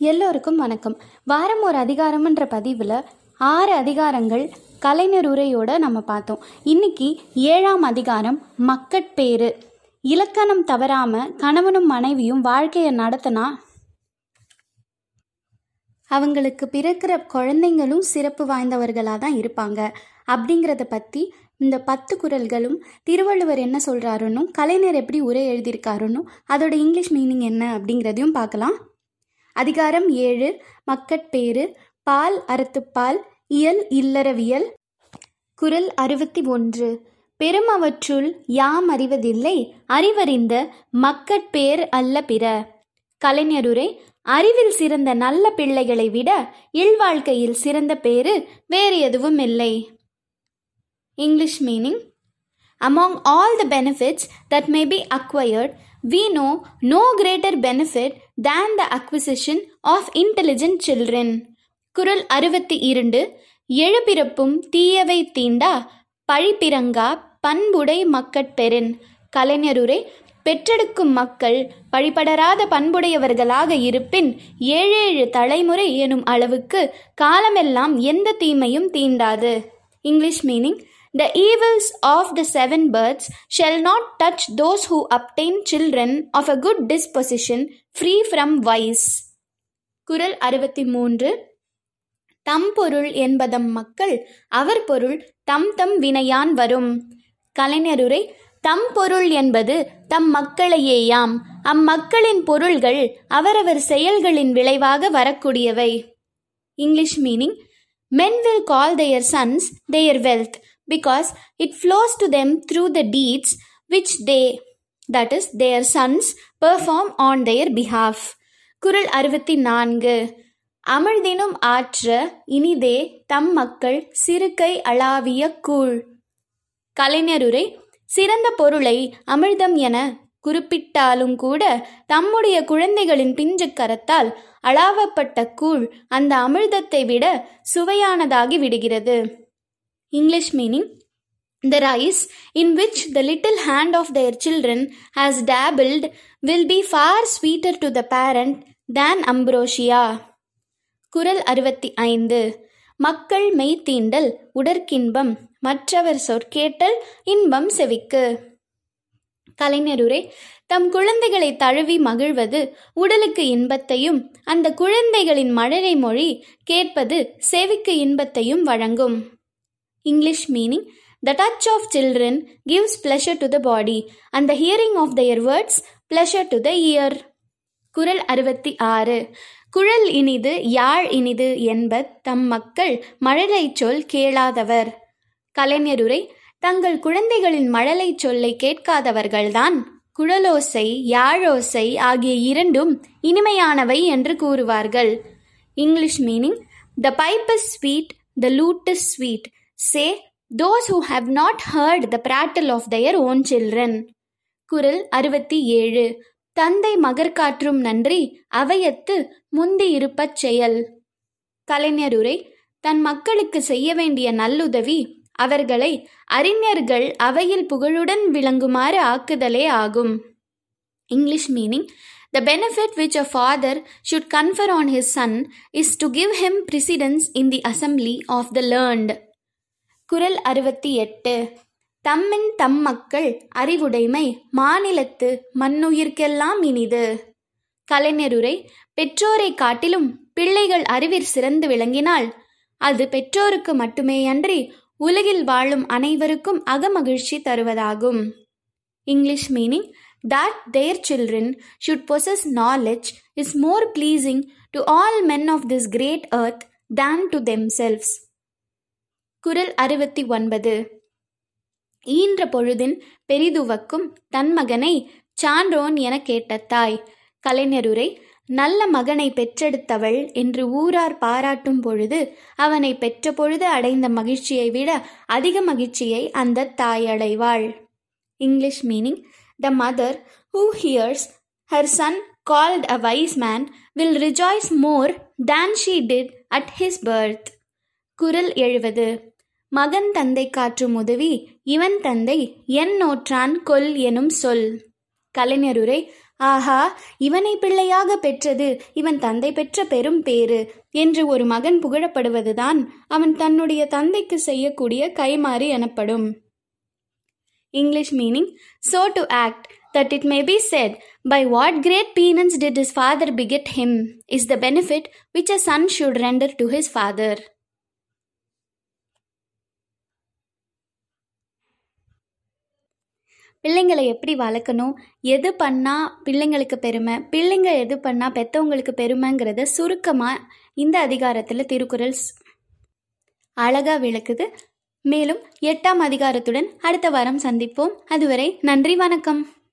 எல்லோருக்கும் வணக்கம். வாரம் ஒரு அதிகாரம்ன்ற பதிவில் ஆறு அதிகாரங்கள் கலைஞர் உரையோட நம்ம பார்த்தோம். இன்னைக்கு ஏழாம் அதிகாரம் மக்கட்பேறு இலக்கணம் தவறாமல் கணவனும் மனைவியும் வாழ்க்கையை நடத்தினா? அவங்களுக்கு பிறக்கிற குழந்தைங்களும் சிறப்பு வாய்ந்தவர்களாக தான் இருப்பாங்க. அப்படிங்கிறத பற்றி இந்த பத்து குறள்களும் திருவள்ளுவர் என்ன சொல்கிறாருன்னு கலைஞர் எப்படி உரை எழுதியிருக்காருன்னு அதோட இங்கிலீஷ் மீனிங் என்ன அப்படிங்கிறதையும் பார்க்கலாம். அதிகாரம் ஏழு மக்கட்பேறு பால் அறத்துப்பால் இயல் இல்லறவியல். குறள் அறுபத்தி ஒன்று. பெருமவற்றுள் யாம் அறிவதில்லை அறிவறிந்த மக்கட்பேர் அல்ல பிற. கலைஞருரை அறிவில் சிறந்த நல்ல பிள்ளைகளை விட இல்வாழ்க்கையில் சிறந்த பேரு வேறு எதுவும் இல்லை. English meaning. Among all the benefits that may be acquired, we know no greater benefit than the acquisition of intelligent children. குரல் அறுபத்தி இரண்டு எழுபிறப்பும் தீயவை தீண்டா பழிப்பிறங்கா பண்புடை மக்கட்பெறின் கலைஞருரை பெற்றெடுக்கும் மக்கள் பழிபடராத பண்புடையவர்களாக இருப்பின் ஏழேழு தலைமுறை எனும் அளவுக்கு காலமெல்லாம் எந்த தீமையும் தீண்டாது English meaning The evils of the seven births shall not touch those who obtain children of a good disposition, free from vice. குரல் அறுபத்தி மூன்று தம் பொருள் என்பதம் மக்கள் அவர் பொருள் தம் தம் வினையான் வரும் கலைஞருரை தம் பொருள் என்பது தம் மக்களையேயாம் அம்மக்களின் பொருள்கள் அவரவர் செயல்களின் விளைவாக வரக்கூடியவை English meaning men will call their sons their wealth because it flows to them through the deeds which they that is their sons perform on their behalf. குரல் அறுபத்தி நான்கு அமிழ்தினும் ஆற்ற இனிதே தம் மக்கள் சிறுகை அளாவிய கூழ். கலைஞருரை சிறந்த பொருளை அமிர்தம் என குறிப்பிட்டாலும் கூட தம்முடைய குழந்தைகளின் பிஞ்சு கரத்தால் அளாவப்பட்ட கூழ் அந்த அமிர்தத்தை விட சுவையானதாகி விடுகிறது. English meaning The rice in which the little hand of their children has dabbled will be far sweeter to the parent than ambrosia. குரல் அறுபத்தி ஐந்து. மக்கள் மெய்த்தீண்டல் உடற்கின்பம் மற்றவர் சொற்கேட்டல் இன்பம் செவிக்கு. கலைஞருரை தம் குழந்தைகளை தழுவி மகிழ்வது உடலுக்கு இன்பத்தையும் அந்த குழந்தைகளின் மழலை மொழி கேட்பது செவிக்கு இன்பத்தையும் வழங்கும். English meaning the touch of children gives pleasure to the body and the hearing of their words pleasure to the ear குரல் அறுபத்தி ஆறு. குழல் இனிது யாழ் இனிது என்ப தம் மக்கள் மழலை சொல் கேளாதவர். கலைஞருரை தங்கள் குழந்தைகளின் மழலை சொல்லை கேட்காதவர்கள்தான். குழலோசை யாழோசை ஆகிய இரண்டும் இனிமையானவை என்று கூறுவார்கள். English meaning the pipe is sweet the lute is sweet say those who have not heard the prattle of their own children குரல் அறுபத்தி ஏழு. தந்தை மகர்காற்றும் நன்றி அவையத்து முந்தி இருப்பச் செயல் கலைஞருரை தன் மக்களுக்கு செய்ய வேண்டிய நல்லுதவி அவர்களை அறிஞர்கள் அவையில் புகழுடன் விளங்குமாறு ஆக்குதலே ஆகும். English meaning the benefit which a father should confer on his son is to give him precedence in the assembly of the learned குரல் அறுபத்தி எட்டு. தம்மின் தம் மக்கள் அறிவுடைமை மாநிலத்து மண்ணுயிர்க்கெல்லாம் இனிது. கலைஞருரை பெற்றோரை காட்டிலும் பிள்ளைகள் அறிவிற் சிறந்து விளங்கினால் அது பெற்றோருக்கு மட்டுமேயன்றி உலகில் வாழும் அனைவருக்கும் அகமகிழ்ச்சி தருவதாகும். English meaning that their children should possess knowledge is more pleasing to all men of this great earth than to themselves. குரல் அறுபத்தி ஒன்பது. ஈன்ற பொழுதின் பெரிதுவக்கும் தன் மகனை சான்றோன் என கேட்ட தாய் கலைஞருரை நல்ல மகனை பெற்றெடுத்தவள் என்று ஊரார் பாராட்டும் பொழுது அவனை பெற்ற பொழுது அடைந்த மகிழ்ச்சியை விட அதிக மகிழ்ச்சியை அந்த தாய் அடைவாள். English meaning the mother who hears her son called a wise man will rejoice more than she did at his birth. குரல் எழுவது. மகன் தந்தை காற்றும் உதவி இவன் தந்தை என் நோற்றான் கொல் எனும் சொல். கலைஞருரை ஆஹா இவனை பிள்ளையாக பெற்றது இவன் தந்தை பெற்ற பெரும் பேறு என்று ஒரு மகன் புகழப்படுவதுதான் அவன் தன்னுடைய தந்தைக்கு செய்யக்கூடிய கைமாறு எனப்படும். English meaning so to act that it may be said by what great penance did his father beget him is the benefit which a son should render to his father. பிள்ளைங்களை எப்படி வளர்க்கணும் எது பண்ணால் பிள்ளைங்களுக்கு பெருமை பிள்ளைங்க எது பண்ணால் பெற்றவங்களுக்கு பெருமைங்கிறத சுருக்கமாக இந்த அதிகாரத்தில் திருக்குறள் அழகாக விளக்குது. மேலும் எட்டாம் அதிகாரத்துடன் அடுத்த வாரம் சந்திப்போம். அதுவரை நன்றி வணக்கம்.